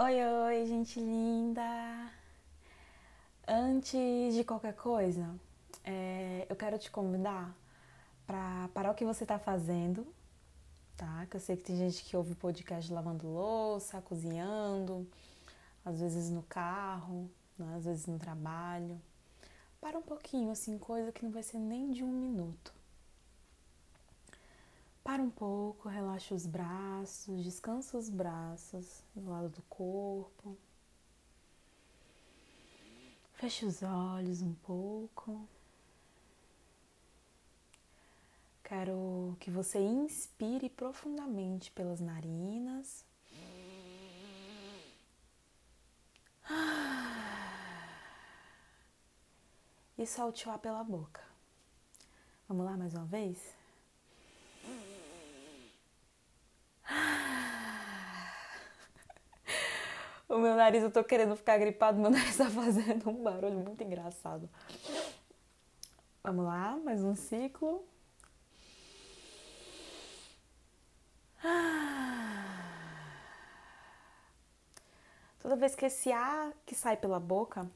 Oi, oi, gente linda! Antes de qualquer coisa, é, eu quero te convidar para parar o que você está fazendo, tá? Que eu sei que tem gente que ouve podcast lavando louça, cozinhando, às vezes no carro, né? às vezes no trabalho. Para um pouquinho, assim, coisa que não vai ser nem de um minuto. Para um pouco, relaxa os braços, descansa os braços do lado do corpo. Feche os olhos um pouco. Quero que você inspire profundamente pelas narinas. E solte o ar pela boca. Vamos lá mais uma vez? O meu nariz, eu tô querendo ficar gripado, meu nariz tá fazendo um barulho muito engraçado. Vamos lá, mais um ciclo. Toda vez que esse ar que sai pela boca,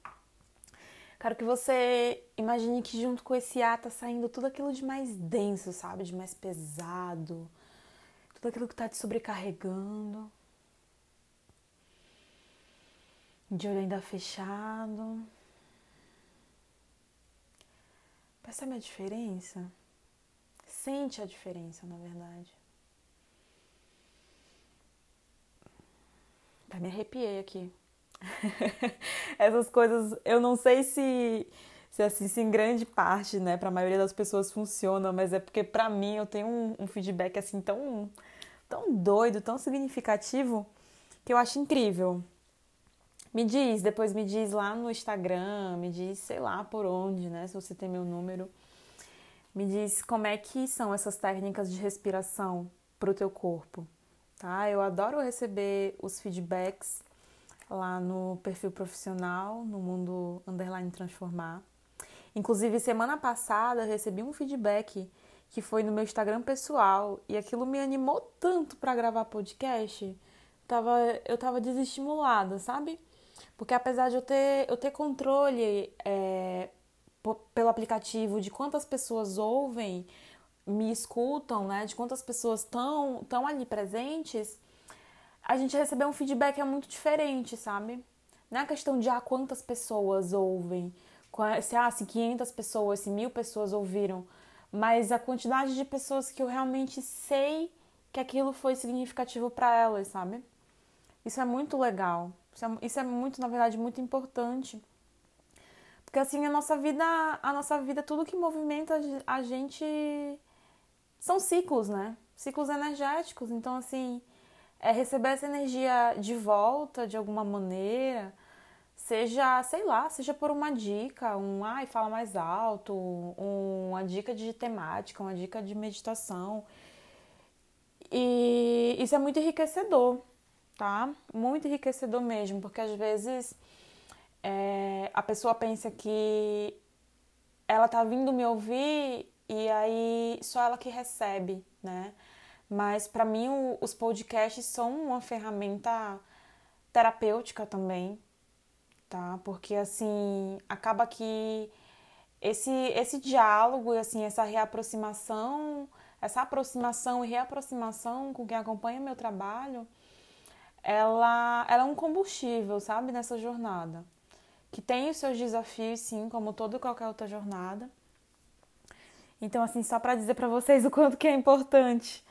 quero que você imagine que junto com esse ar tá saindo tudo aquilo de mais denso, sabe? De mais pesado, tudo aquilo que tá te sobrecarregando. De olho ainda fechado. Percebe a diferença? Sente a diferença, na verdade. Até me arrepiei aqui. Essas coisas, eu não sei se, se assim, se em grande parte, né, para a maioria das pessoas funciona, mas é porque para mim eu tenho um, um feedback assim tão, tão doido, tão significativo, que eu acho incrível. Me diz, depois me diz lá no Instagram, me diz, sei lá por onde, né? Se você tem meu número. Me diz como é que são essas técnicas de respiração para o teu corpo, tá? Eu adoro receber os feedbacks lá no perfil profissional, no Mundo Underline Transformar. Inclusive, semana passada eu recebi um feedback que foi no meu Instagram pessoal e aquilo me animou tanto para gravar podcast. Tava, eu tava desestimulada, sabe? Porque apesar de eu ter, eu ter controle é, pelo aplicativo de quantas pessoas ouvem, me escutam, né? De quantas pessoas estão tão ali presentes, a gente recebeu um feedback é muito diferente, sabe? Não é questão de ah, quantas pessoas ouvem, se, ah, se 500 pessoas, se mil pessoas ouviram, mas a quantidade de pessoas que eu realmente sei que aquilo foi significativo para elas, sabe? Isso é muito legal. Isso é, isso é muito, na verdade, muito importante. Porque assim, a nossa vida, a nossa vida, tudo que movimenta a gente são ciclos, né? Ciclos energéticos. Então, assim, é receber essa energia de volta de alguma maneira, seja, sei lá, seja por uma dica, um ai, fala mais alto, uma dica de temática, uma dica de meditação. E isso é muito enriquecedor tá? Muito enriquecedor mesmo, porque às vezes é, a pessoa pensa que ela tá vindo me ouvir e aí só ela que recebe, né? Mas para mim o, os podcasts são uma ferramenta terapêutica também, tá? Porque assim, acaba que esse esse diálogo e assim essa reaproximação, essa aproximação e reaproximação com quem acompanha meu trabalho, ela, ela é um combustível, sabe, nessa jornada. Que tem os seus desafios, sim, como toda e qualquer outra jornada. Então, assim, só para dizer para vocês o quanto que é importante.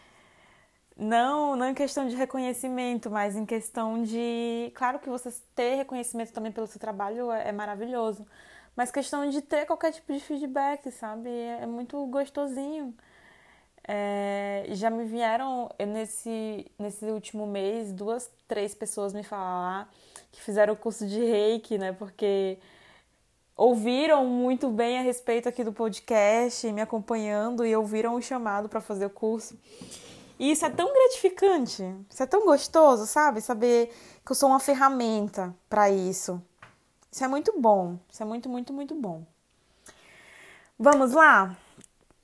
Não, não em questão de reconhecimento, mas em questão de. Claro que você ter reconhecimento também pelo seu trabalho é, é maravilhoso. Mas questão de ter qualquer tipo de feedback, sabe? É, é muito gostosinho. É, já me vieram nesse, nesse último mês duas, três pessoas me falar que fizeram o curso de reiki, né? Porque ouviram muito bem a respeito aqui do podcast, me acompanhando e ouviram o chamado para fazer o curso. E isso é tão gratificante, isso é tão gostoso, sabe? Saber que eu sou uma ferramenta para isso. Isso é muito bom, isso é muito, muito, muito bom. Vamos lá?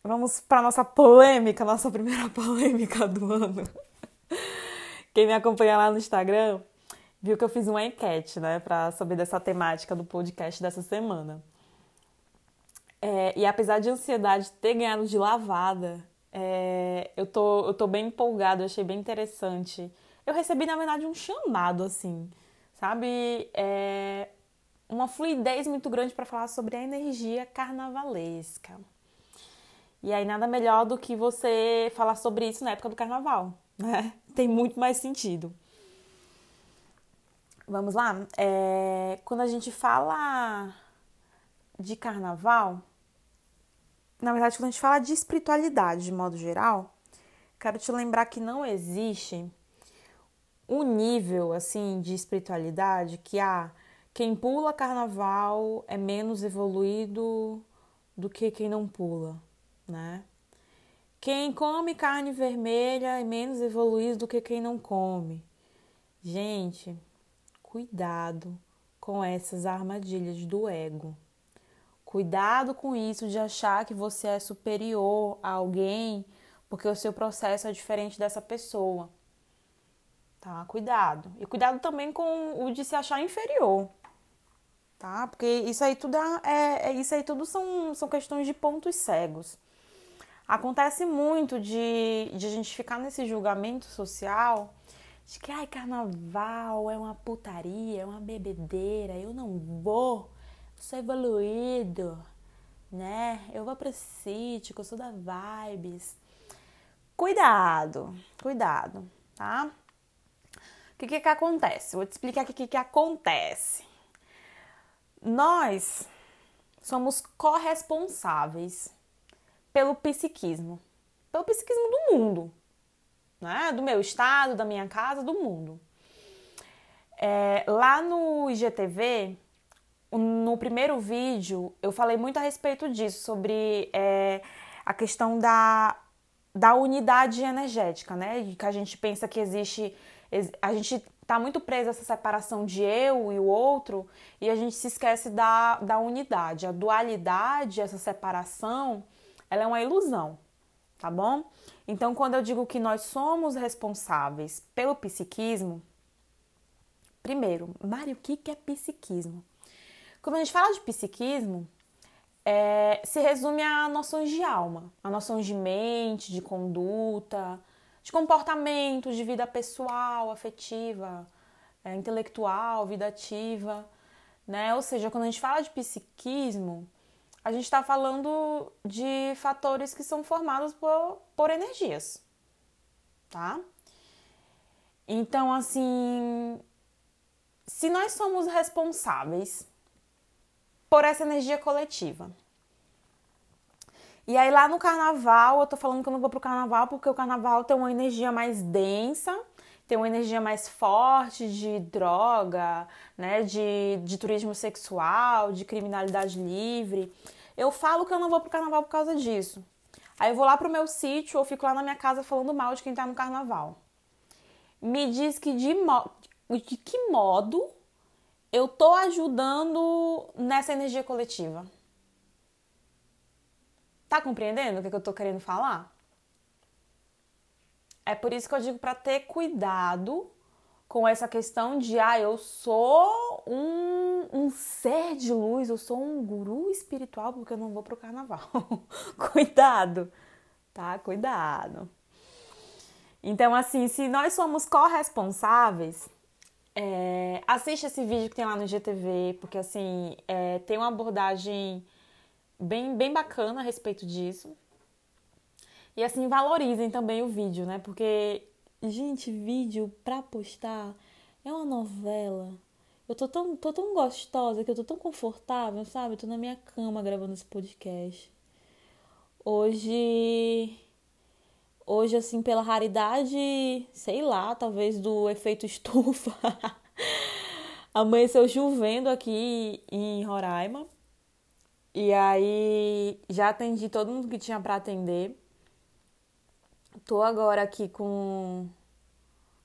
Vamos para nossa polêmica, nossa primeira polêmica do ano. Quem me acompanha lá no Instagram viu que eu fiz uma enquete, né, para saber dessa temática do podcast dessa semana. É, e apesar de ansiedade ter ganhado de lavada, é, eu, tô, eu tô bem empolgada, achei bem interessante. Eu recebi, na verdade, um chamado, assim, sabe? É, uma fluidez muito grande para falar sobre a energia carnavalesca. E aí, nada melhor do que você falar sobre isso na época do carnaval, né? Tem muito mais sentido. Vamos lá? É, quando a gente fala de carnaval, na verdade, quando a gente fala de espiritualidade de modo geral, quero te lembrar que não existe um nível assim de espiritualidade que ah, quem pula carnaval é menos evoluído do que quem não pula, né? Quem come carne vermelha é menos evoluído do que quem não come. Gente, cuidado com essas armadilhas do ego. Cuidado com isso de achar que você é superior a alguém porque o seu processo é diferente dessa pessoa. Tá? Cuidado. E cuidado também com o de se achar inferior. Tá? Porque isso aí tudo é, é isso aí tudo são, são questões de pontos cegos. Acontece muito de, de a gente ficar nesse julgamento social de que ai, carnaval é uma putaria, é uma bebedeira, eu não vou sou evoluído, né? Eu vou pro sítio, eu sou da Vibes. Cuidado, cuidado, tá? O que, que, que acontece? Vou te explicar o que, que, que acontece. Nós somos corresponsáveis pelo psiquismo, pelo psiquismo do mundo, né? Do meu estado, da minha casa, do mundo. É, lá no IGTV, no primeiro vídeo eu falei muito a respeito disso, sobre é, a questão da, da unidade energética, né? Que a gente pensa que existe. A gente está muito preso a essa separação de eu e o outro e a gente se esquece da, da unidade. A dualidade, essa separação, ela é uma ilusão, tá bom? Então, quando eu digo que nós somos responsáveis pelo psiquismo, primeiro, Mário, o que é psiquismo? Quando a gente fala de psiquismo, é, se resume a noções de alma, a noções de mente, de conduta, de comportamento, de vida pessoal, afetiva, é, intelectual, vida ativa, né? Ou seja, quando a gente fala de psiquismo, a gente está falando de fatores que são formados por, por energias, tá? Então, assim, se nós somos responsáveis por essa energia coletiva. E aí lá no carnaval, eu tô falando que eu não vou pro carnaval porque o carnaval tem uma energia mais densa, tem uma energia mais forte de droga, né, de, de turismo sexual, de criminalidade livre. Eu falo que eu não vou pro carnaval por causa disso. Aí eu vou lá pro meu sítio ou fico lá na minha casa falando mal de quem tá no carnaval. Me diz que de, mo de que modo eu tô ajudando nessa energia coletiva. Tá compreendendo o que, eu tô querendo falar? É por isso que eu digo para ter cuidado com essa questão de ah, eu sou um, um ser de luz, eu sou um guru espiritual porque eu não vou pro carnaval. cuidado, tá? Cuidado. Então, assim, se nós somos corresponsáveis é, assiste esse vídeo que tem lá no GTV, porque assim, é, tem uma abordagem bem, bem bacana a respeito disso. E assim, valorizem também o vídeo, né? Porque, gente, vídeo pra postar é uma novela. Eu tô tão, tô tão gostosa que eu tô tão confortável, sabe? Eu tô na minha cama gravando esse podcast. Hoje Hoje, assim, pela raridade, sei lá, talvez do efeito estufa, amanheceu chovendo aqui em Roraima. E aí já atendi todo mundo que tinha para atender. Tô agora aqui com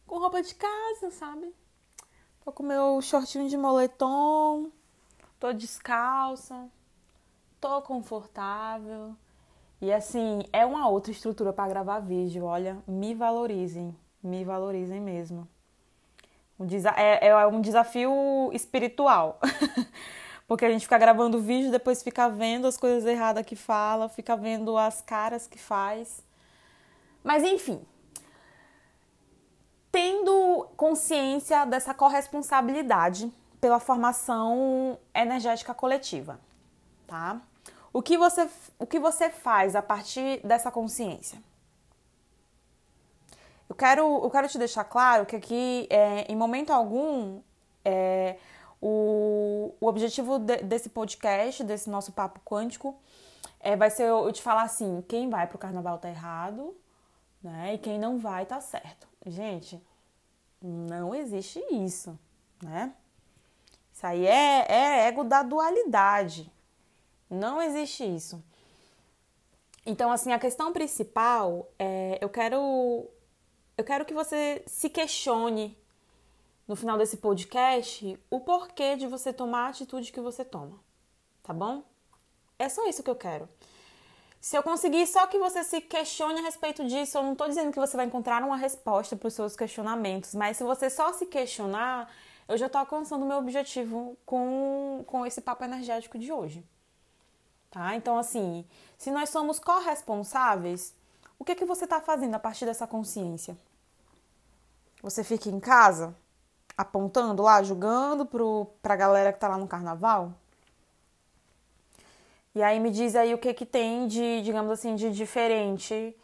com roupa de casa, sabe? Tô com meu shortinho de moletom, tô descalça, tô confortável. E assim, é uma outra estrutura para gravar vídeo, olha, me valorizem, me valorizem mesmo. É, é um desafio espiritual. Porque a gente fica gravando vídeo, depois fica vendo as coisas erradas que fala, fica vendo as caras que faz. Mas enfim, tendo consciência dessa corresponsabilidade pela formação energética coletiva, tá? O que você, o que você faz a partir dessa consciência? Eu quero, eu quero te deixar claro que aqui, é, em momento algum, é, o, o objetivo de, desse podcast, desse nosso papo quântico, é, vai ser eu te falar assim: quem vai pro carnaval tá errado, né? E quem não vai tá certo. Gente, não existe isso, né? Isso aí é, é ego da dualidade. Não existe isso. Então, assim, a questão principal é eu quero eu quero que você se questione no final desse podcast o porquê de você tomar a atitude que você toma, tá bom? É só isso que eu quero. Se eu conseguir só que você se questione a respeito disso, eu não estou dizendo que você vai encontrar uma resposta para os seus questionamentos, mas se você só se questionar, eu já estou alcançando o meu objetivo com, com esse papo energético de hoje. Tá? Então, assim, se nós somos corresponsáveis, o que, que você está fazendo a partir dessa consciência? Você fica em casa apontando lá, julgando para a galera que está lá no carnaval? E aí me diz aí o que que tem de, digamos assim, de diferente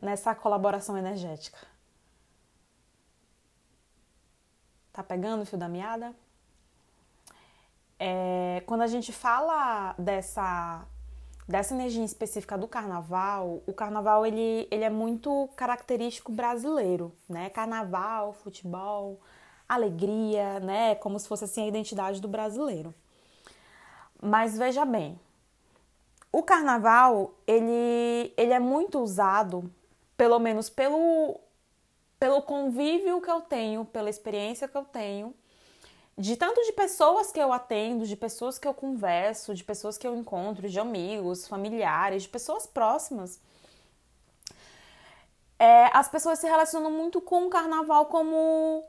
nessa colaboração energética. Tá pegando o fio da meada? É, quando a gente fala dessa dessa energia específica do carnaval, o carnaval ele, ele é muito característico brasileiro, né? Carnaval, futebol, alegria, né? Como se fosse assim a identidade do brasileiro. Mas veja bem, o carnaval ele, ele é muito usado, pelo menos pelo, pelo convívio que eu tenho, pela experiência que eu tenho, de tanto de pessoas que eu atendo, de pessoas que eu converso, de pessoas que eu encontro, de amigos, familiares, de pessoas próximas. É, as pessoas se relacionam muito com o carnaval como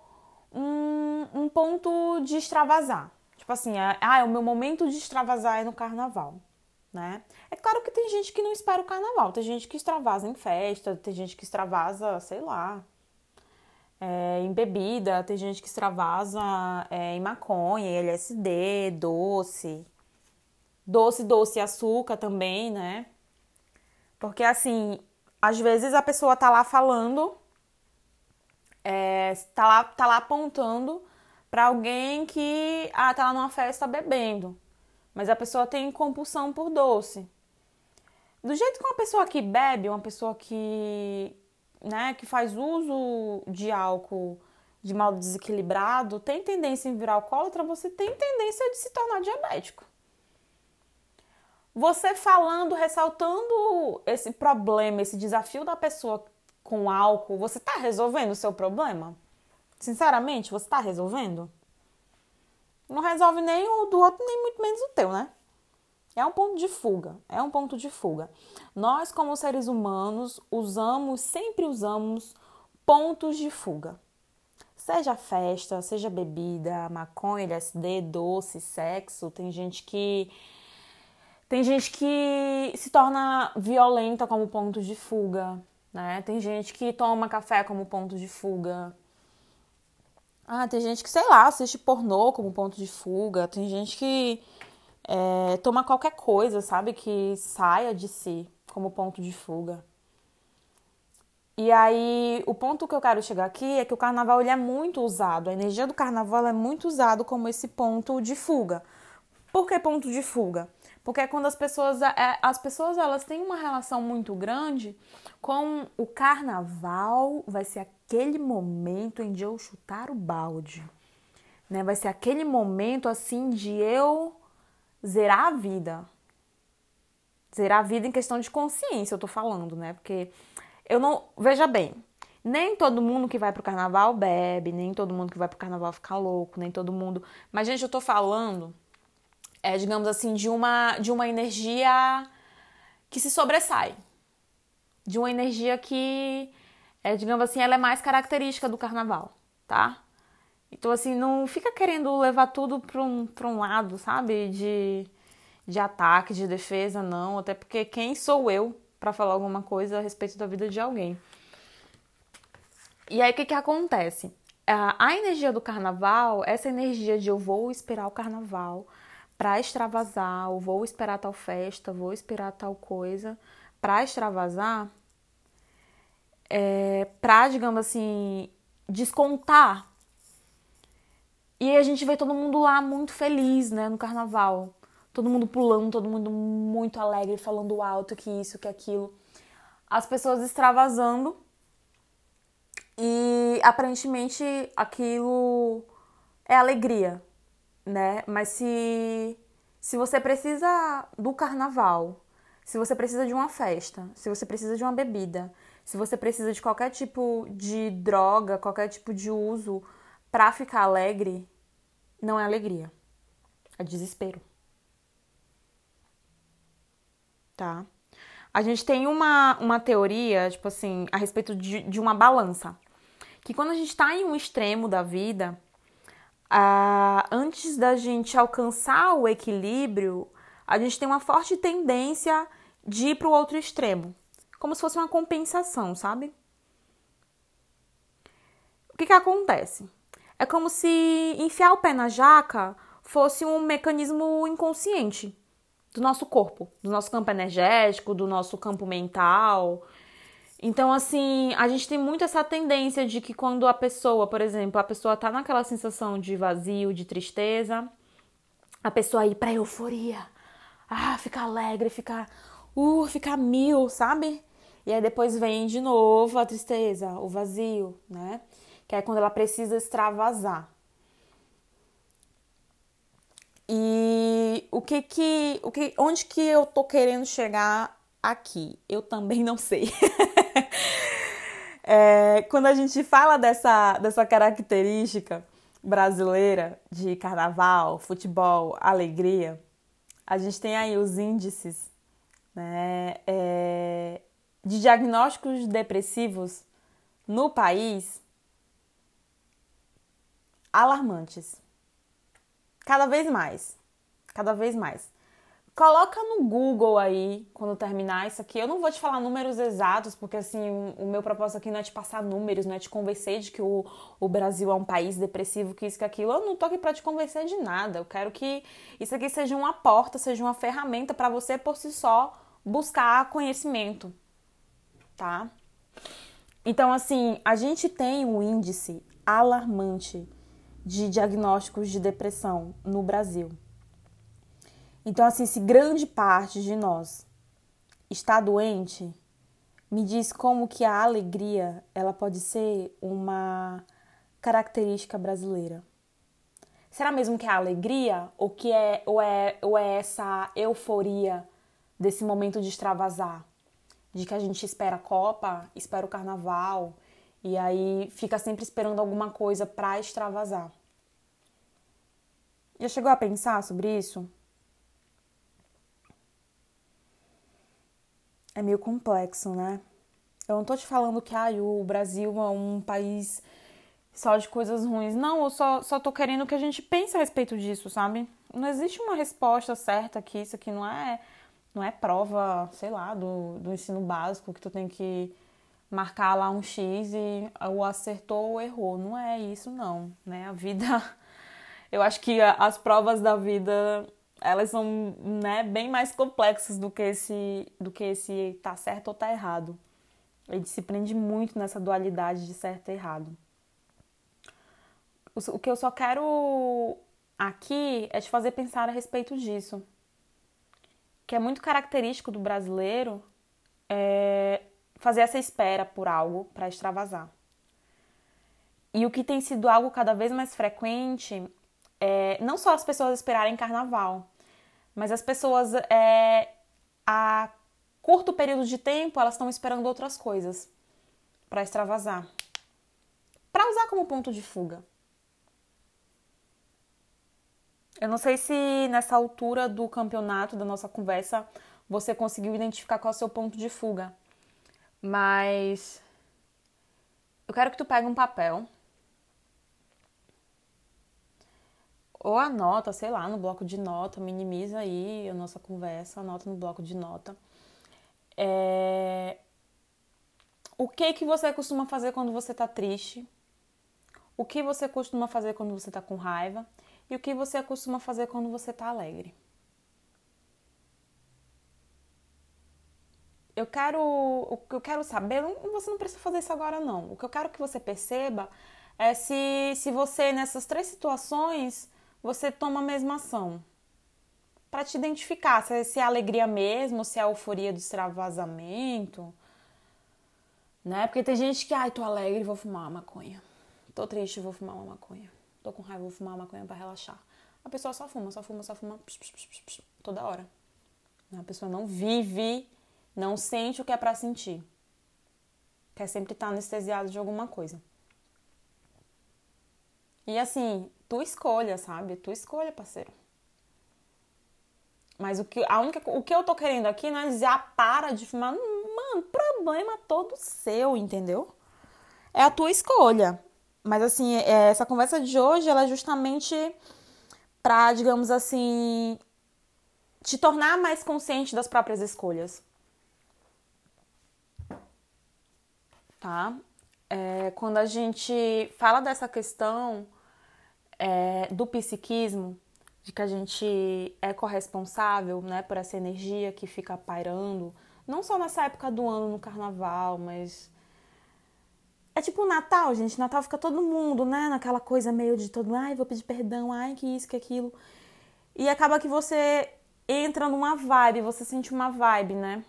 um, um ponto de extravasar. Tipo assim, é, ah, é o meu momento de extravasar é no carnaval, né? É claro que tem gente que não espera o carnaval, tem gente que extravasa em festa, tem gente que extravasa, sei lá, é, em bebida, tem gente que extravasa é, em maconha, LSD, doce, doce, doce e açúcar também, né? Porque assim, às vezes a pessoa tá lá falando, é, tá, lá, tá lá apontando para alguém que ah, tá lá numa festa bebendo, mas a pessoa tem compulsão por doce. Do jeito que uma pessoa que bebe, uma pessoa que, né, que faz uso de álcool de modo desequilibrado, tem tendência em virar alcoólatra, você tem tendência de se tornar diabético. Você falando, ressaltando esse problema, esse desafio da pessoa com álcool, você está resolvendo o seu problema? Sinceramente, você está resolvendo? Não resolve nem o do outro, nem muito menos o teu, né? É um ponto de fuga, é um ponto de fuga. Nós, como seres humanos, usamos, sempre usamos pontos de fuga. Seja festa, seja bebida, maconha, LSD, doce, sexo, tem gente que tem gente que se torna violenta como ponto de fuga, né? Tem gente que toma café como ponto de fuga. Ah, tem gente que, sei lá, assiste pornô como ponto de fuga. Tem gente que é, toma qualquer coisa, sabe? Que saia de si como ponto de fuga. E aí, o ponto que eu quero chegar aqui é que o carnaval ele é muito usado, a energia do carnaval é muito usado como esse ponto de fuga. Por que ponto de fuga? Porque é quando as pessoas, é, as pessoas elas têm uma relação muito grande com o carnaval, vai ser aquele momento em de eu chutar o balde, né? Vai ser aquele momento assim de eu zerar a vida. Zerar a vida em questão de consciência, eu tô falando, né? Porque eu não, veja bem, nem todo mundo que vai pro carnaval bebe, nem todo mundo que vai pro carnaval fica louco, nem todo mundo. Mas gente, eu tô falando é, digamos assim, de uma de uma energia que se sobressai. De uma energia que é, digamos assim, ela é mais característica do carnaval, tá? Então, assim, não fica querendo levar tudo para um, pra um lado, sabe? De, de ataque, de defesa, não. Até porque quem sou eu para falar alguma coisa a respeito da vida de alguém? E aí, o que, que acontece? A, energia do carnaval, essa energia de eu vou esperar o carnaval para extravasar, ou vou esperar tal festa, vou esperar tal coisa para extravasar, é, para, digamos assim, descontar. E a gente vê todo mundo lá muito feliz, né, no carnaval. Todo mundo pulando, todo mundo muito alegre, falando alto que isso, que aquilo. As pessoas extravasando e aparentemente aquilo é alegria, né? Mas se se você precisa do carnaval, se você precisa de uma festa, se você precisa de uma bebida, se você precisa de qualquer tipo de droga, qualquer tipo de uso para ficar alegre, não é alegria. É desespero. Tá? A gente tem uma, uma teoria, tipo assim, a respeito de, de uma balança. Que quando a gente está em um extremo da vida, antes da gente alcançar o equilíbrio, a gente tem uma forte tendência de ir para o outro extremo, como se fosse uma compensação, sabe? O que, que acontece? É como se enfiar o pé na jaca fosse um mecanismo inconsciente do nosso corpo, do nosso campo energético, do nosso campo mental. Então, assim, a gente tem muito essa tendência de que quando a pessoa, por exemplo, a pessoa tá naquela sensação de vazio, de tristeza, a pessoa ir pra euforia, ah, ficar alegre, ficar uh, ficar mil, sabe? E aí depois vem de novo a tristeza, o vazio, né? Que é quando ela precisa extravasar. E o que que, o que, onde que eu tô querendo chegar aqui? Eu também não sei. é, quando a gente fala dessa, dessa característica brasileira de carnaval, futebol, alegria, a gente tem aí os índices né, é, de diagnósticos depressivos no país alarmantes. Cada vez mais. Cada vez mais. Coloca no Google aí, quando terminar isso aqui. Eu não vou te falar números exatos, porque assim, o meu propósito aqui não é te passar números, não é te convencer de que o, o Brasil é um país depressivo, que isso, que aquilo. Eu não tô aqui pra te convencer de nada. Eu quero que isso aqui seja uma porta, seja uma ferramenta para você por si só buscar conhecimento, tá? Então, assim, a gente tem um índice alarmante de diagnósticos de depressão no Brasil. Então, assim, se grande parte de nós está doente, me diz como que a alegria ela pode ser uma característica brasileira. Será mesmo que é a alegria ou que é ou é ou é essa euforia desse momento de extravasar, de que a gente espera a Copa, espera o Carnaval e aí fica sempre esperando alguma coisa para extravasar. Já chegou a pensar sobre isso? É meio complexo, né? Eu não tô te falando que ah, o Brasil é um país só de coisas ruins. Não, eu só, só tô querendo que a gente pense a respeito disso, sabe? Não existe uma resposta certa aqui, isso aqui não é não é prova, sei lá, do, do ensino básico que tu tem que marcar lá um X e o acertou ou errou. Não é isso, não, né? A vida. Eu acho que as provas da vida elas são né, bem mais complexas do que esse do que esse tá certo ou tá errado. Ele se prende muito nessa dualidade de certo e errado. O que eu só quero aqui é te fazer pensar a respeito disso que é muito característico do brasileiro é fazer essa espera por algo para extravasar. E o que tem sido algo cada vez mais frequente é não só as pessoas esperarem carnaval, mas as pessoas é, a curto período de tempo elas estão esperando outras coisas para extravasar, para usar como ponto de fuga. Eu não sei se nessa altura do campeonato, da nossa conversa, você conseguiu identificar qual é o seu ponto de fuga. Mas eu quero que tu pegue um papel ou anota, sei lá, no bloco de nota, minimiza aí a nossa conversa, anota no bloco de nota. É... O que que você costuma fazer quando você tá triste? O que você costuma fazer quando você tá com raiva? E o que você costuma fazer quando você tá alegre? Eu quero, o que eu quero saber, você não precisa fazer isso agora não. O que eu quero que você perceba é se, se você nessas três situações você toma a mesma ação. Para te identificar se, se é alegria mesmo, se é euforia do extravasamento, né? Porque tem gente que, ai, tô alegre, vou fumar uma maconha. Tô triste, vou fumar uma maconha. Tô com raiva, vou fumar uma maconha para relaxar. A pessoa só fuma, só fuma, só fuma psh, psh, psh, toda hora. A pessoa não vive, não sente o que é para sentir. Quer sempre estar tá anestesiado de alguma coisa. E assim, tu escolha, sabe? Tu escolha, parceiro. Mas o que, a única, o que eu tô querendo aqui não é dizer, ah, para de fumar. Mano, problema todo seu, entendeu? É a tua escolha. Mas assim, é, essa conversa de hoje, ela é justamente pra, digamos assim, te tornar mais consciente das próprias escolhas. Tá? É, quando a gente fala dessa questão é, do psiquismo, de que a gente é corresponsável né, por essa energia que fica pairando, não só nessa época do ano, no carnaval, mas. É tipo o Natal, gente. Natal fica todo mundo, né? Naquela coisa meio de todo, ai, vou pedir perdão, ai, que isso, que aquilo. E acaba que você entra numa vibe, você sente uma vibe, né?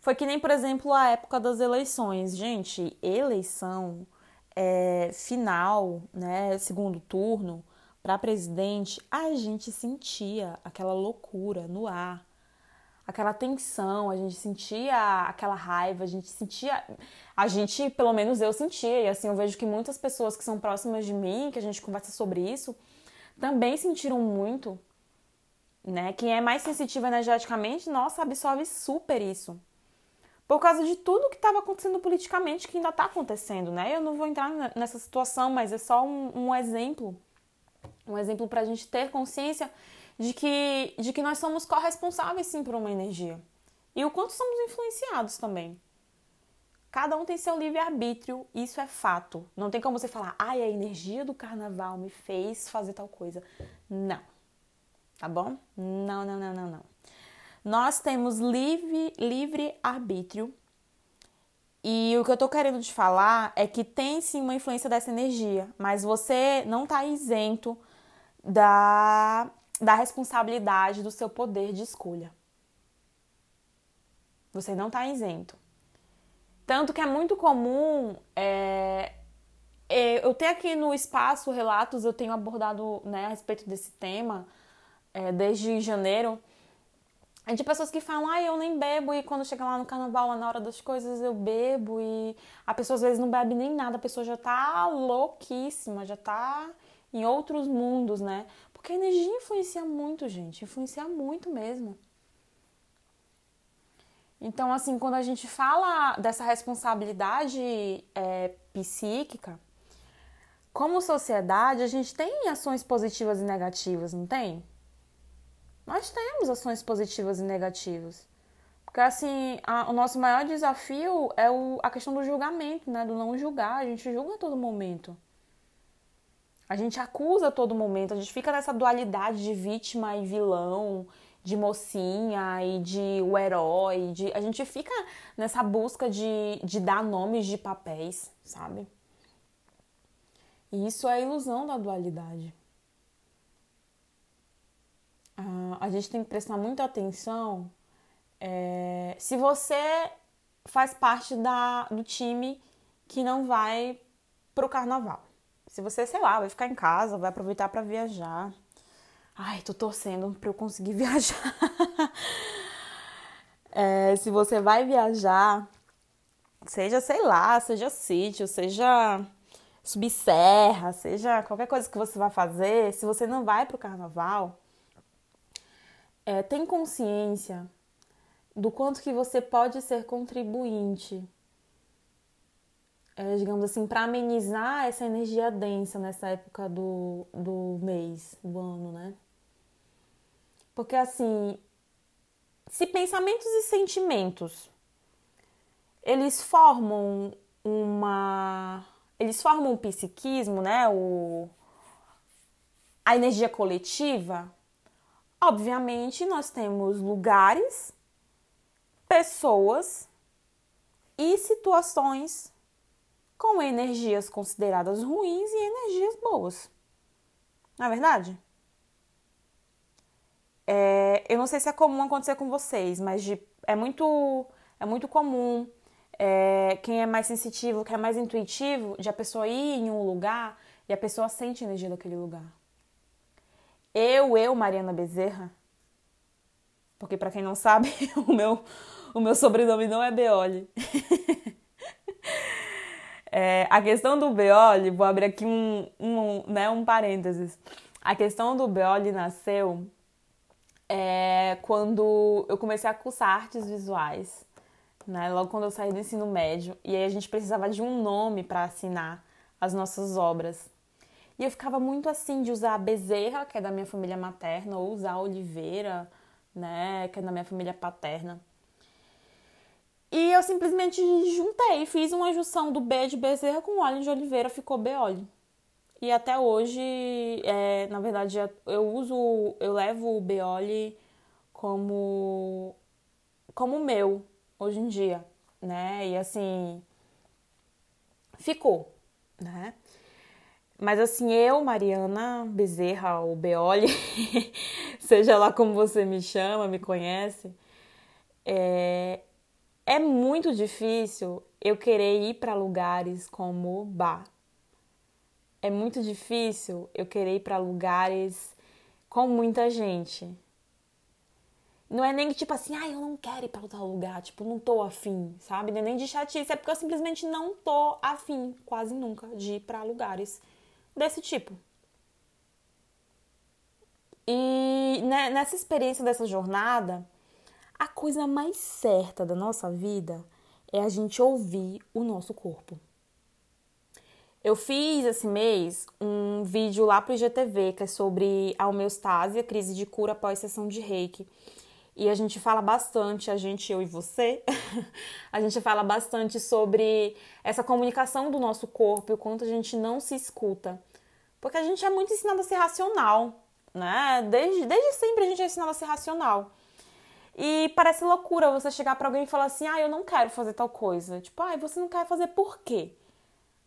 Foi que nem, por exemplo, a época das eleições. Gente, eleição é, final, né, segundo turno, para presidente, a gente sentia aquela loucura no ar, aquela tensão, a gente sentia aquela raiva, a gente sentia, a gente, pelo menos eu sentia, e assim eu vejo que muitas pessoas que são próximas de mim, que a gente conversa sobre isso, também sentiram muito, né? Quem é mais sensitivo energeticamente, nossa, absorve super isso por causa de tudo que estava acontecendo politicamente, que ainda está acontecendo, né? Eu não vou entrar nessa situação, mas é só um, um exemplo, um exemplo para a gente ter consciência de que, de que nós somos corresponsáveis sim por uma energia e o quanto somos influenciados também. Cada um tem seu livre-arbítrio, isso é fato. Não tem como você falar, ai, a energia do carnaval me fez fazer tal coisa. Não. Tá bom? Não, não, não, não, não. Nós temos livre, livre arbítrio. E o que eu tô querendo te falar é que tem sim uma influência dessa energia, mas você não tá isento da, da responsabilidade do seu poder de escolha. Você não tá isento. Tanto que é muito comum. É, é, eu tenho aqui no espaço relatos, eu tenho abordado né, a respeito desse tema é, desde janeiro é de pessoas que falam, ah, eu nem bebo, e quando chega lá no carnaval, lá na hora das coisas, eu bebo, e a pessoa às vezes não bebe nem nada, a pessoa já tá louquíssima, já tá em outros mundos, né? Porque a energia influencia muito, gente, influencia muito mesmo. Então, assim, quando a gente fala dessa responsabilidade é, psíquica, como sociedade, a gente tem ações positivas e negativas, não tem? nós temos ações positivas e negativas. Porque, assim, a, o nosso maior desafio é o, a questão do julgamento, né? Do não julgar. A gente julga a todo momento. A gente acusa a todo momento. A gente fica nessa dualidade de vítima e vilão, de mocinha e de o herói. De, a gente fica nessa busca de, de dar nomes de papéis, sabe? E isso é a ilusão da dualidade. Uh, a gente tem que prestar muita atenção é, se você faz parte da, do time que não vai pro carnaval. Se você, sei lá, vai ficar em casa, vai aproveitar para viajar. Ai, tô torcendo para eu conseguir viajar. é, se você vai viajar, seja, sei lá, seja sítio, seja subir serra, seja qualquer coisa que você vai fazer, se você não vai pro carnaval, é, tem consciência do quanto que você pode ser contribuinte é, digamos assim, para amenizar essa energia densa nessa época do, do mês, do ano, né? Porque assim, se pensamentos e sentimentos eles formam uma eles formam um psiquismo, né? O, a energia coletiva. Obviamente, nós temos lugares, pessoas e situações com energias consideradas ruins e energias boas. Não é verdade? É, eu não sei se é comum acontecer com vocês, mas de, é, muito, é muito comum é, quem é mais sensitivo, quem é mais intuitivo, de a pessoa ir em um lugar e a pessoa sente a energia daquele lugar. Eu, eu, Mariana Bezerra, porque para quem não sabe, o meu, o meu sobrenome não é Beoli. é, a questão do Beoli, vou abrir aqui um, um, né, um parênteses. A questão do Beoli nasceu é, quando eu comecei a cursar artes visuais né? Logo quando eu saí do ensino médio, e aí a gente precisava de um nome para assinar as nossas obras. E eu ficava muito assim de usar Bezerra, que é da minha família materna, ou usar Oliveira, né, que é da minha família paterna. E eu simplesmente juntei, fiz uma junção do B de Bezerra com o Oli de Oliveira, ficou Beoli. E até hoje, é, na verdade, eu uso, eu levo o Beoli como como meu, hoje em dia, né? E assim, ficou, né? Mas assim, eu, Mariana Bezerra ou Beoli, seja lá como você me chama, me conhece, é, é muito difícil eu querer ir para lugares como bar. É muito difícil eu querer ir para lugares com muita gente, não é nem tipo assim, ah, eu não quero ir para outro lugar, tipo, não tô afim, sabe? Não é nem de chatice, é porque eu simplesmente não tô afim, quase nunca, de ir para lugares desse tipo. E né, nessa experiência dessa jornada, a coisa mais certa da nossa vida é a gente ouvir o nosso corpo. Eu fiz esse mês um vídeo lá pro IGTV que é sobre a homeostase, a crise de cura após sessão de reiki. E a gente fala bastante, a gente, eu e você, a gente fala bastante sobre essa comunicação do nosso corpo e o quanto a gente não se escuta. Porque a gente é muito ensinado a ser racional, né? Desde, desde sempre a gente é ensinado a ser racional. E parece loucura você chegar para alguém e falar assim: ah, eu não quero fazer tal coisa. Tipo, ah, você não quer fazer por quê?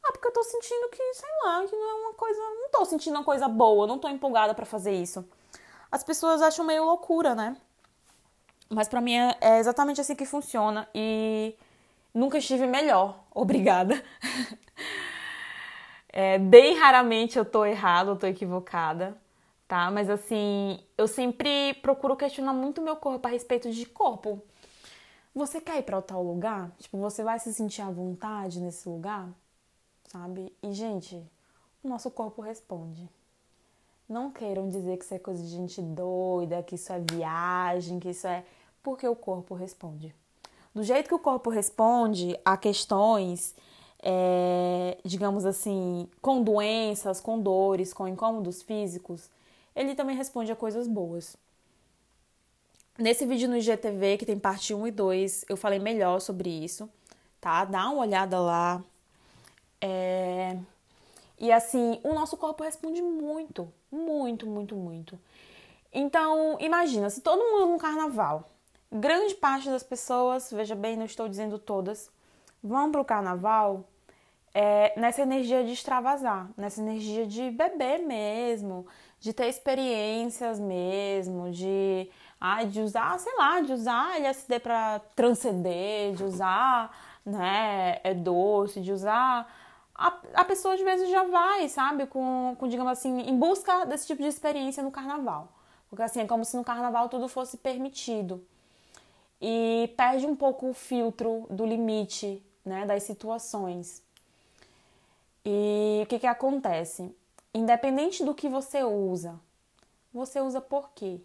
Ah, porque eu tô sentindo que, sei lá, que não é uma coisa. Não tô sentindo uma coisa boa, não tô empolgada para fazer isso. As pessoas acham meio loucura, né? Mas para mim é, é exatamente assim que funciona e nunca estive melhor. Obrigada. É, bem raramente eu tô errada, eu tô equivocada, tá? Mas assim, eu sempre procuro questionar muito meu corpo a respeito de corpo. Você quer ir para tal lugar? Tipo, você vai se sentir à vontade nesse lugar? Sabe? E, gente, o nosso corpo responde. Não queiram dizer que isso é coisa de gente doida, que isso é viagem, que isso é porque o corpo responde. Do jeito que o corpo responde a questões, é, digamos assim, com doenças, com dores, com incômodos físicos, ele também responde a coisas boas. Nesse vídeo no IGTV, que tem parte 1 e 2, eu falei melhor sobre isso, tá? Dá uma olhada lá. É... E assim, o nosso corpo responde muito, muito, muito, muito. Então, imagina, se todo mundo no carnaval grande parte das pessoas, veja bem, não estou dizendo todas, vão para o carnaval é, nessa energia de extravasar, nessa energia de beber mesmo, de ter experiências mesmo, de, ah, de usar, sei lá, de usar LSD para transcender, de usar né, é doce, de usar. A, a pessoa às vezes já vai, sabe, com, com, digamos assim, em busca desse tipo de experiência no carnaval. Porque assim, é como se no carnaval tudo fosse permitido e perde um pouco o filtro do limite né, das situações. E o que, que acontece? Independente do que você usa, você usa por quê?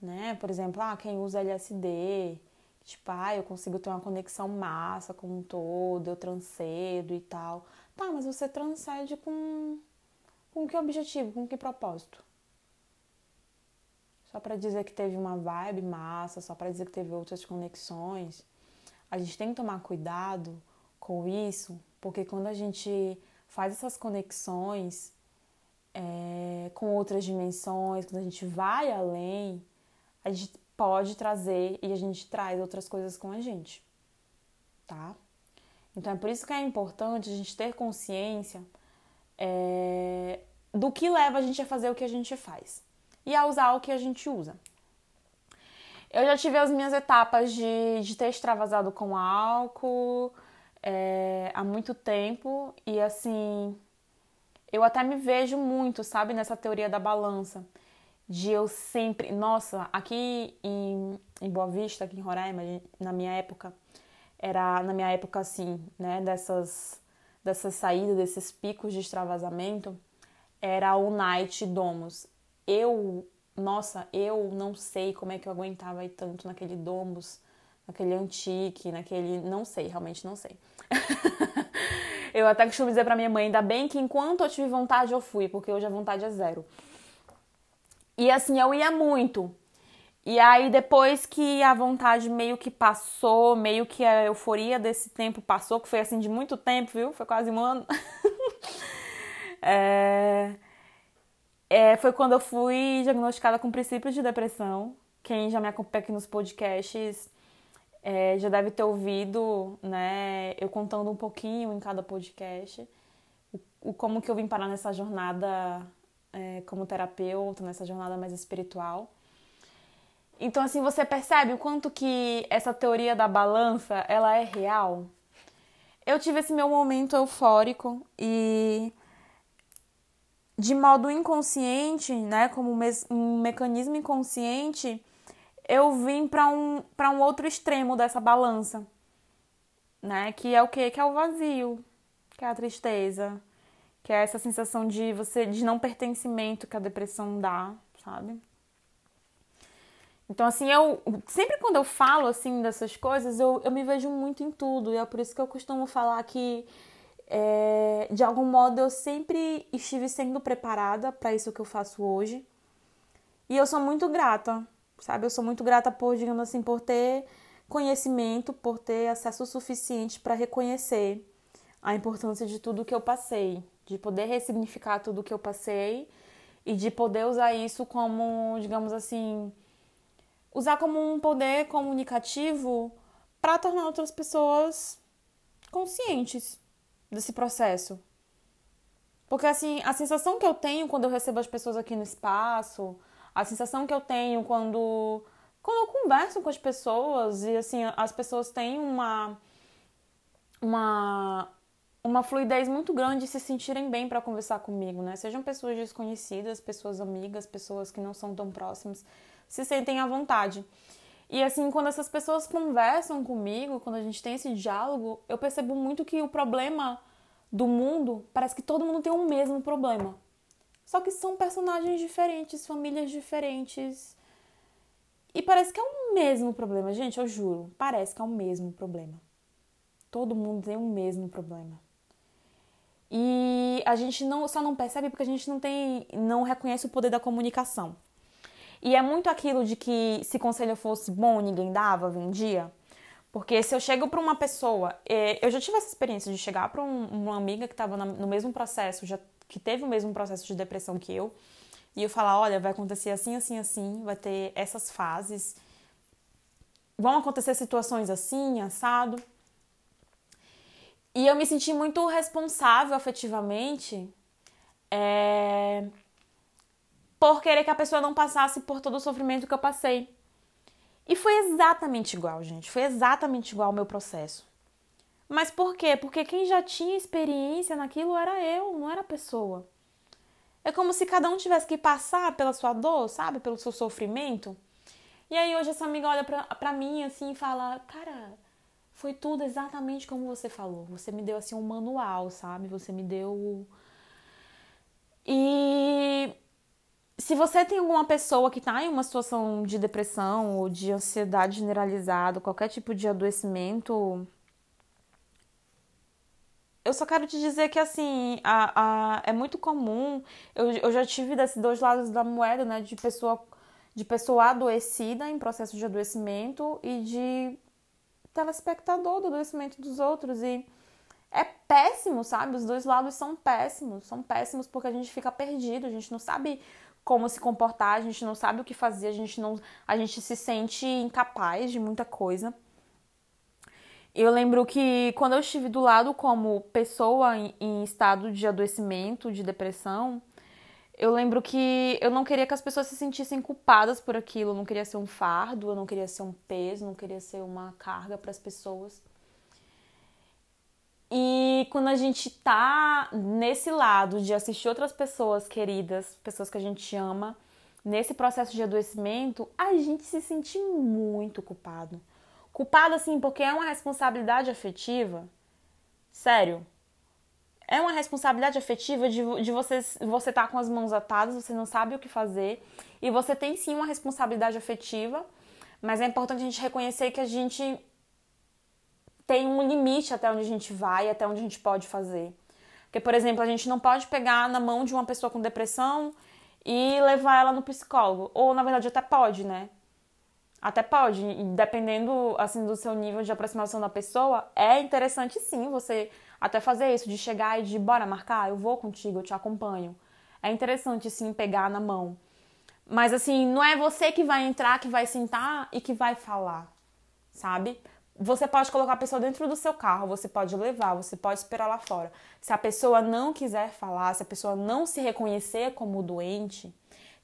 Né? Por exemplo, ah, quem usa LSD, Tipo, ah, eu consigo ter uma conexão massa com um todo, eu transcedo e tal. Tá, mas você transcende com, com que objetivo, com que propósito? Só para dizer que teve uma vibe massa, só para dizer que teve outras conexões. A gente tem que tomar cuidado com isso, porque quando a gente faz essas conexões é, com outras dimensões, quando a gente vai além, a gente pode trazer e a gente traz outras coisas com a gente, tá? Então é por isso que é importante a gente ter consciência é, do que leva a gente a fazer o que a gente faz e a usar o que a gente usa. Eu já tive as minhas etapas de, de ter extravasado com álcool é, há muito tempo e assim eu até me vejo muito, sabe, nessa teoria da balança de eu sempre. Nossa, aqui em, em Boa Vista, aqui em Roraima, na minha época, era na minha época assim, né, dessas, dessas saídas, desses picos de extravasamento, era o Night Domus. Eu, nossa, eu não sei como é que eu aguentava aí tanto naquele Domus, naquele Antique, naquele. Não sei, realmente não sei. eu até costumo dizer pra minha mãe, ainda bem que enquanto eu tive vontade eu fui, porque hoje a vontade é zero. E assim, eu ia muito. E aí, depois que a vontade meio que passou, meio que a euforia desse tempo passou, que foi assim de muito tempo, viu? Foi quase um ano. é... É, foi quando eu fui diagnosticada com princípios de depressão. Quem já me acompanha aqui nos podcasts é, já deve ter ouvido, né? Eu contando um pouquinho em cada podcast o, o como que eu vim parar nessa jornada é, como terapeuta, nessa jornada mais espiritual. Então, assim, você percebe o quanto que essa teoria da balança, ela é real? Eu tive esse meu momento eufórico e de modo inconsciente, né, como um mecanismo inconsciente, eu vim para um, para um outro extremo dessa balança, né, que é o que? Que é o vazio, que é a tristeza, que é essa sensação de você de não pertencimento que a depressão dá, sabe? Então, assim, eu sempre quando eu falo assim dessas coisas, eu, eu me vejo muito em tudo, e é por isso que eu costumo falar que é, de algum modo eu sempre estive sendo preparada para isso que eu faço hoje. E eu sou muito grata, sabe? Eu sou muito grata por, digamos assim, por ter conhecimento, por ter acesso suficiente para reconhecer a importância de tudo que eu passei, de poder ressignificar tudo que eu passei e de poder usar isso como, digamos assim, usar como um poder comunicativo para tornar outras pessoas conscientes desse processo. Porque assim, a sensação que eu tenho quando eu recebo as pessoas aqui no espaço, a sensação que eu tenho quando quando eu converso com as pessoas e assim, as pessoas têm uma uma uma fluidez muito grande de se sentirem bem para conversar comigo, né? Sejam pessoas desconhecidas, pessoas amigas, pessoas que não são tão próximas, se sentem à vontade. E assim, quando essas pessoas conversam comigo, quando a gente tem esse diálogo, eu percebo muito que o problema do mundo parece que todo mundo tem o mesmo problema. Só que são personagens diferentes, famílias diferentes. E parece que é o mesmo problema, gente, eu juro. Parece que é o mesmo problema. Todo mundo tem o mesmo problema. E a gente não, só não percebe porque a gente não tem, não reconhece o poder da comunicação. E é muito aquilo de que se conselho fosse bom, ninguém dava, vendia. Porque se eu chego para uma pessoa, é, eu já tive essa experiência de chegar para um, uma amiga que estava no mesmo processo, já que teve o mesmo processo de depressão que eu, e eu falar, olha, vai acontecer assim, assim, assim, vai ter essas fases, vão acontecer situações assim, assado. E eu me senti muito responsável afetivamente é, por querer que a pessoa não passasse por todo o sofrimento que eu passei. E foi exatamente igual, gente. Foi exatamente igual o meu processo. Mas por quê? Porque quem já tinha experiência naquilo era eu, não era a pessoa. É como se cada um tivesse que passar pela sua dor, sabe? Pelo seu sofrimento. E aí hoje essa amiga olha pra, pra mim assim e fala: Cara, foi tudo exatamente como você falou. Você me deu assim um manual, sabe? Você me deu. E se você tem alguma pessoa que está em uma situação de depressão ou de ansiedade generalizada, qualquer tipo de adoecimento, eu só quero te dizer que assim, a, a, é muito comum. Eu, eu já tive desses dois lados da moeda, né? De pessoa, de pessoa adoecida em processo de adoecimento e de telespectador do adoecimento dos outros. E é péssimo, sabe? Os dois lados são péssimos. São péssimos porque a gente fica perdido, a gente não sabe como se comportar, a gente não sabe o que fazer, a gente não, a gente se sente incapaz de muita coisa. Eu lembro que quando eu estive do lado como pessoa em, em estado de adoecimento, de depressão, eu lembro que eu não queria que as pessoas se sentissem culpadas por aquilo, eu não queria ser um fardo, eu não queria ser um peso, não queria ser uma carga para as pessoas. E quando a gente tá nesse lado de assistir outras pessoas queridas, pessoas que a gente ama, nesse processo de adoecimento, a gente se sente muito culpado. Culpado assim porque é uma responsabilidade afetiva. Sério. É uma responsabilidade afetiva de, de você você tá com as mãos atadas, você não sabe o que fazer. E você tem sim uma responsabilidade afetiva, mas é importante a gente reconhecer que a gente tem um limite até onde a gente vai, até onde a gente pode fazer. Porque, por exemplo, a gente não pode pegar na mão de uma pessoa com depressão e levar ela no psicólogo. Ou, na verdade, até pode, né? Até pode, dependendo assim do seu nível de aproximação da pessoa, é interessante sim você até fazer isso, de chegar e de bora marcar, eu vou contigo, eu te acompanho. É interessante sim pegar na mão. Mas assim, não é você que vai entrar, que vai sentar e que vai falar, sabe? Você pode colocar a pessoa dentro do seu carro, você pode levar, você pode esperar lá fora. Se a pessoa não quiser falar, se a pessoa não se reconhecer como doente,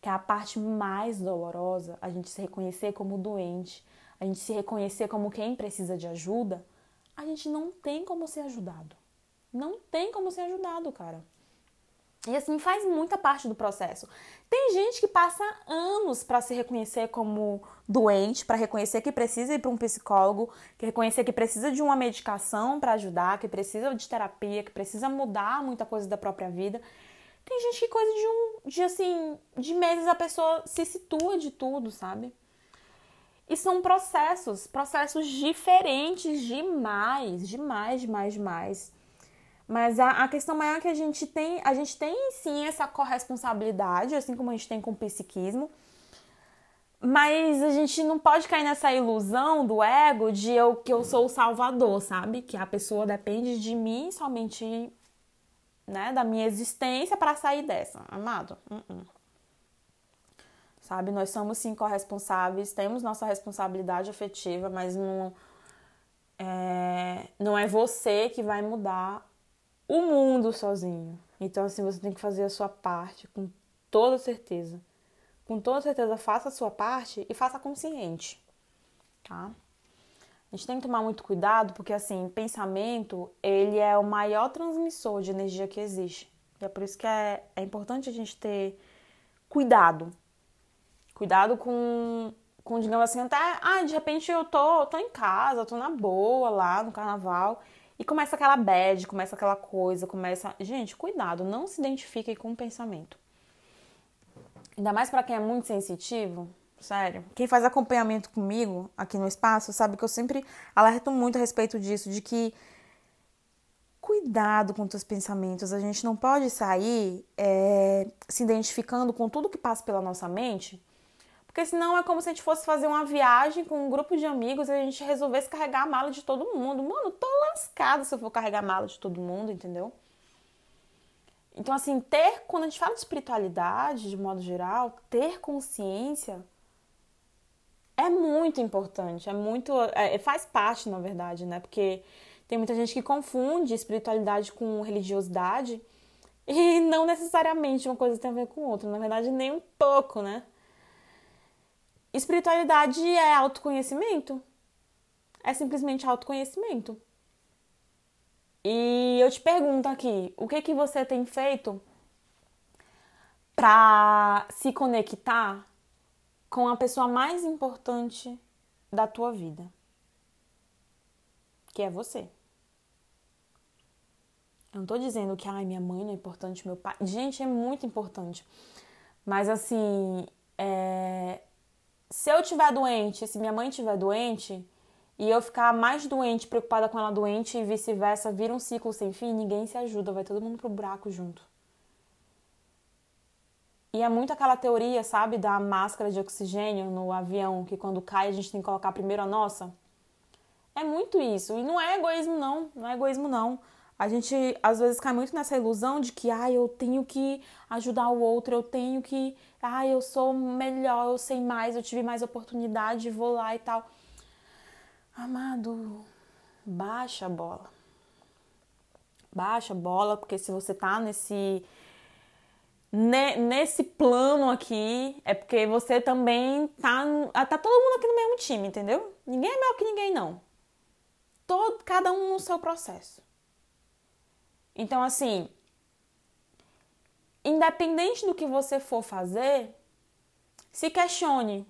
que é a parte mais dolorosa, a gente se reconhecer como doente, a gente se reconhecer como quem precisa de ajuda, a gente não tem como ser ajudado. Não tem como ser ajudado, cara. E assim faz muita parte do processo. Tem gente que passa anos para se reconhecer como doente, para reconhecer que precisa ir para um psicólogo, que reconhecer que precisa de uma medicação para ajudar, que precisa de terapia, que precisa mudar muita coisa da própria vida. Tem gente que coisa de um, de assim, de meses a pessoa se situa de tudo, sabe? E são processos, processos diferentes demais, demais, demais, demais. Mas a, a questão maior é que a gente tem, a gente tem sim essa corresponsabilidade, assim como a gente tem com o psiquismo. Mas a gente não pode cair nessa ilusão do ego de eu que eu sou o salvador, sabe? Que a pessoa depende de mim somente, né, da minha existência para sair dessa. Amado, uh -uh. sabe? Nós somos sim corresponsáveis, temos nossa responsabilidade afetiva, mas não é, não é você que vai mudar o mundo sozinho. Então, assim, você tem que fazer a sua parte com toda certeza. Com toda certeza, faça a sua parte e faça consciente, tá? A gente tem que tomar muito cuidado porque, assim, pensamento, ele é o maior transmissor de energia que existe. E é por isso que é, é importante a gente ter cuidado. Cuidado com, com digamos assim, até, ah, de repente eu tô, tô em casa, tô na boa lá no carnaval e começa aquela bad, começa aquela coisa, começa. Gente, cuidado, não se identifique com o pensamento. Ainda mais para quem é muito sensitivo, sério. Quem faz acompanhamento comigo aqui no espaço sabe que eu sempre alerto muito a respeito disso, de que cuidado com os pensamentos. A gente não pode sair é, se identificando com tudo que passa pela nossa mente porque senão é como se a gente fosse fazer uma viagem com um grupo de amigos e a gente resolvesse carregar a mala de todo mundo. Mano, tô lascada se eu for carregar a mala de todo mundo, entendeu? Então, assim, ter, quando a gente fala de espiritualidade, de modo geral, ter consciência é muito importante, é muito. É, faz parte, na verdade, né? Porque tem muita gente que confunde espiritualidade com religiosidade e não necessariamente uma coisa tem a ver com outra, na verdade, nem um pouco, né? Espiritualidade é autoconhecimento. É simplesmente autoconhecimento. E eu te pergunto aqui, o que que você tem feito para se conectar com a pessoa mais importante da tua vida? Que é você. Eu não tô dizendo que ai, minha mãe não é importante, meu pai. Gente, é muito importante. Mas assim, é... se eu tiver doente, se minha mãe tiver doente e eu ficar mais doente, preocupada com ela doente e vice-versa, vira um ciclo sem fim, ninguém se ajuda, vai todo mundo pro buraco junto. E é muito aquela teoria, sabe, da máscara de oxigênio no avião, que quando cai a gente tem que colocar primeiro a nossa. É muito isso. E não é egoísmo, não. Não é egoísmo, não. A gente às vezes cai muito nessa ilusão de que, ah, eu tenho que ajudar o outro, eu tenho que, ah, eu sou melhor, eu sei mais, eu tive mais oportunidade, vou lá e tal. Amado, baixa a bola. Baixa a bola, porque se você tá nesse nesse plano aqui, é porque você também tá tá todo mundo aqui no mesmo time, entendeu? Ninguém é melhor que ninguém não. Todo cada um no seu processo. Então, assim, independente do que você for fazer, se questione.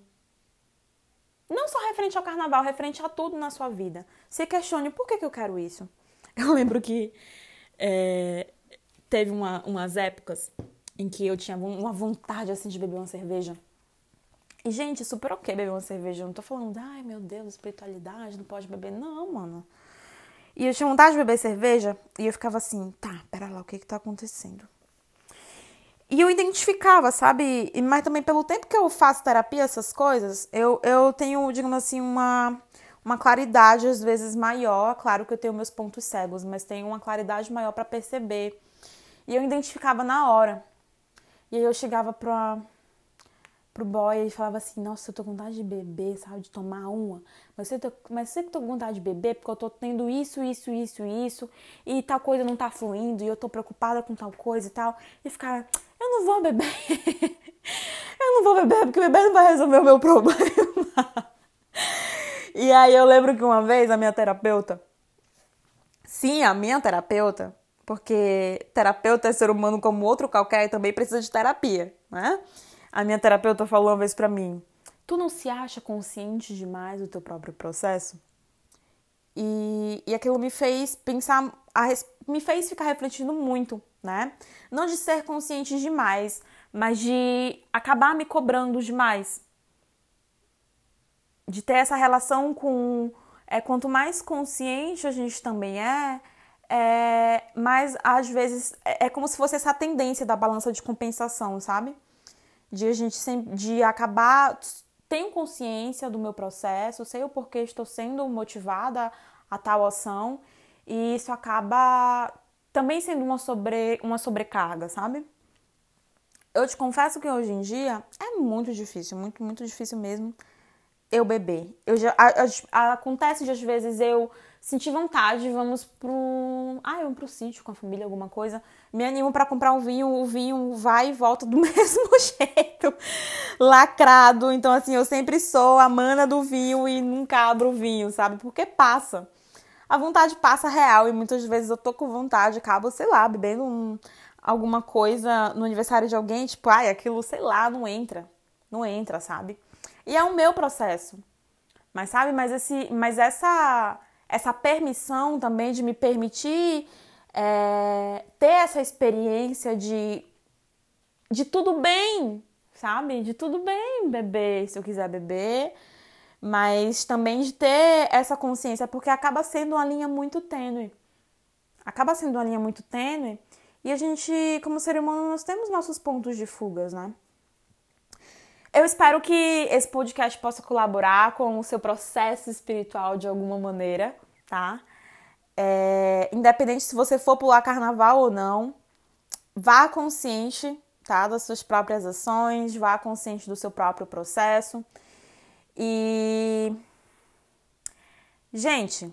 Não só referente ao carnaval, referente a tudo na sua vida. Se questione por que, que eu quero isso. Eu lembro que é, teve uma, umas épocas em que eu tinha uma vontade assim de beber uma cerveja. E, gente, super ok beber uma cerveja. Eu não tô falando, ai meu Deus, espiritualidade, não pode beber. Não, mano. E eu tinha vontade de beber cerveja e eu ficava assim, tá, pera lá, o que que tá acontecendo? E eu identificava, sabe? Mas também pelo tempo que eu faço terapia, essas coisas, eu, eu tenho, digamos assim, uma, uma claridade às vezes maior. Claro que eu tenho meus pontos cegos, mas tenho uma claridade maior para perceber. E eu identificava na hora. E aí eu chegava pra, pro boy e falava assim, nossa, eu tô com vontade de beber, sabe, de tomar uma. Mas você, tô, mas você que tô com vontade de beber porque eu tô tendo isso, isso, isso, isso, e tal coisa não tá fluindo, e eu tô preocupada com tal coisa e tal. E ficar, eu não vou beber. eu não vou beber porque beber não vai resolver o meu problema. e aí eu lembro que uma vez a minha terapeuta, sim, a minha terapeuta, porque terapeuta é ser humano como outro qualquer e também precisa de terapia, né? A minha terapeuta falou uma vez para mim: "Tu não se acha consciente demais do teu próprio processo?" E, e aquilo me fez pensar, me fez ficar refletindo muito, né? Não de ser consciente demais, mas de acabar me cobrando demais. De ter essa relação com. É, quanto mais consciente a gente também é, é, mais às vezes é, é como se fosse essa tendência da balança de compensação, sabe? de a gente sempre, de acabar tenho consciência do meu processo, sei o porquê estou sendo motivada a tal ação e isso acaba também sendo uma sobre uma sobrecarga, sabe? Eu te confesso que hoje em dia é muito difícil, muito muito difícil mesmo eu beber. Eu já a, a, acontece de às vezes eu sentir vontade, vamos pro, ah, vamos pro sítio com a família, alguma coisa me animo para comprar um vinho, o vinho vai e volta do mesmo jeito, lacrado. Então, assim, eu sempre sou a mana do vinho e nunca abro o vinho, sabe? Porque passa. A vontade passa real e muitas vezes eu tô com vontade, acabo, sei lá, bebendo um, alguma coisa no aniversário de alguém, tipo, ai, aquilo, sei lá, não entra. Não entra, sabe? E é o meu processo. Mas sabe, mas esse, mas essa essa permissão também de me permitir é, ter essa experiência de, de tudo bem, sabe? De tudo bem beber se eu quiser beber, mas também de ter essa consciência, porque acaba sendo uma linha muito tênue. Acaba sendo uma linha muito tênue e a gente, como ser humano, nós temos nossos pontos de fugas, né? Eu espero que esse podcast possa colaborar com o seu processo espiritual de alguma maneira, tá? É, independente se você for pular carnaval ou não, vá consciente tá, das suas próprias ações, vá consciente do seu próprio processo. E. Gente,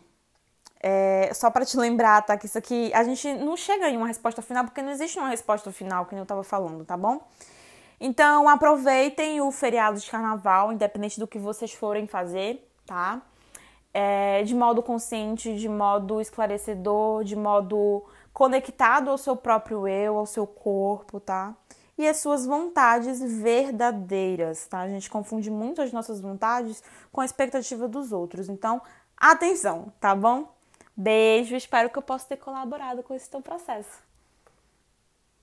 é, só para te lembrar, tá? Que isso aqui. A gente não chega em uma resposta final, porque não existe uma resposta final, que eu tava falando, tá bom? Então, aproveitem o feriado de carnaval, independente do que vocês forem fazer, tá? é, de modo consciente, de modo esclarecedor, de modo conectado ao seu próprio eu, ao seu corpo, tá? E as suas vontades verdadeiras, tá? A gente confunde muito as nossas vontades com a expectativa dos outros. Então, atenção, tá bom? Beijo, espero que eu possa ter colaborado com esse teu processo.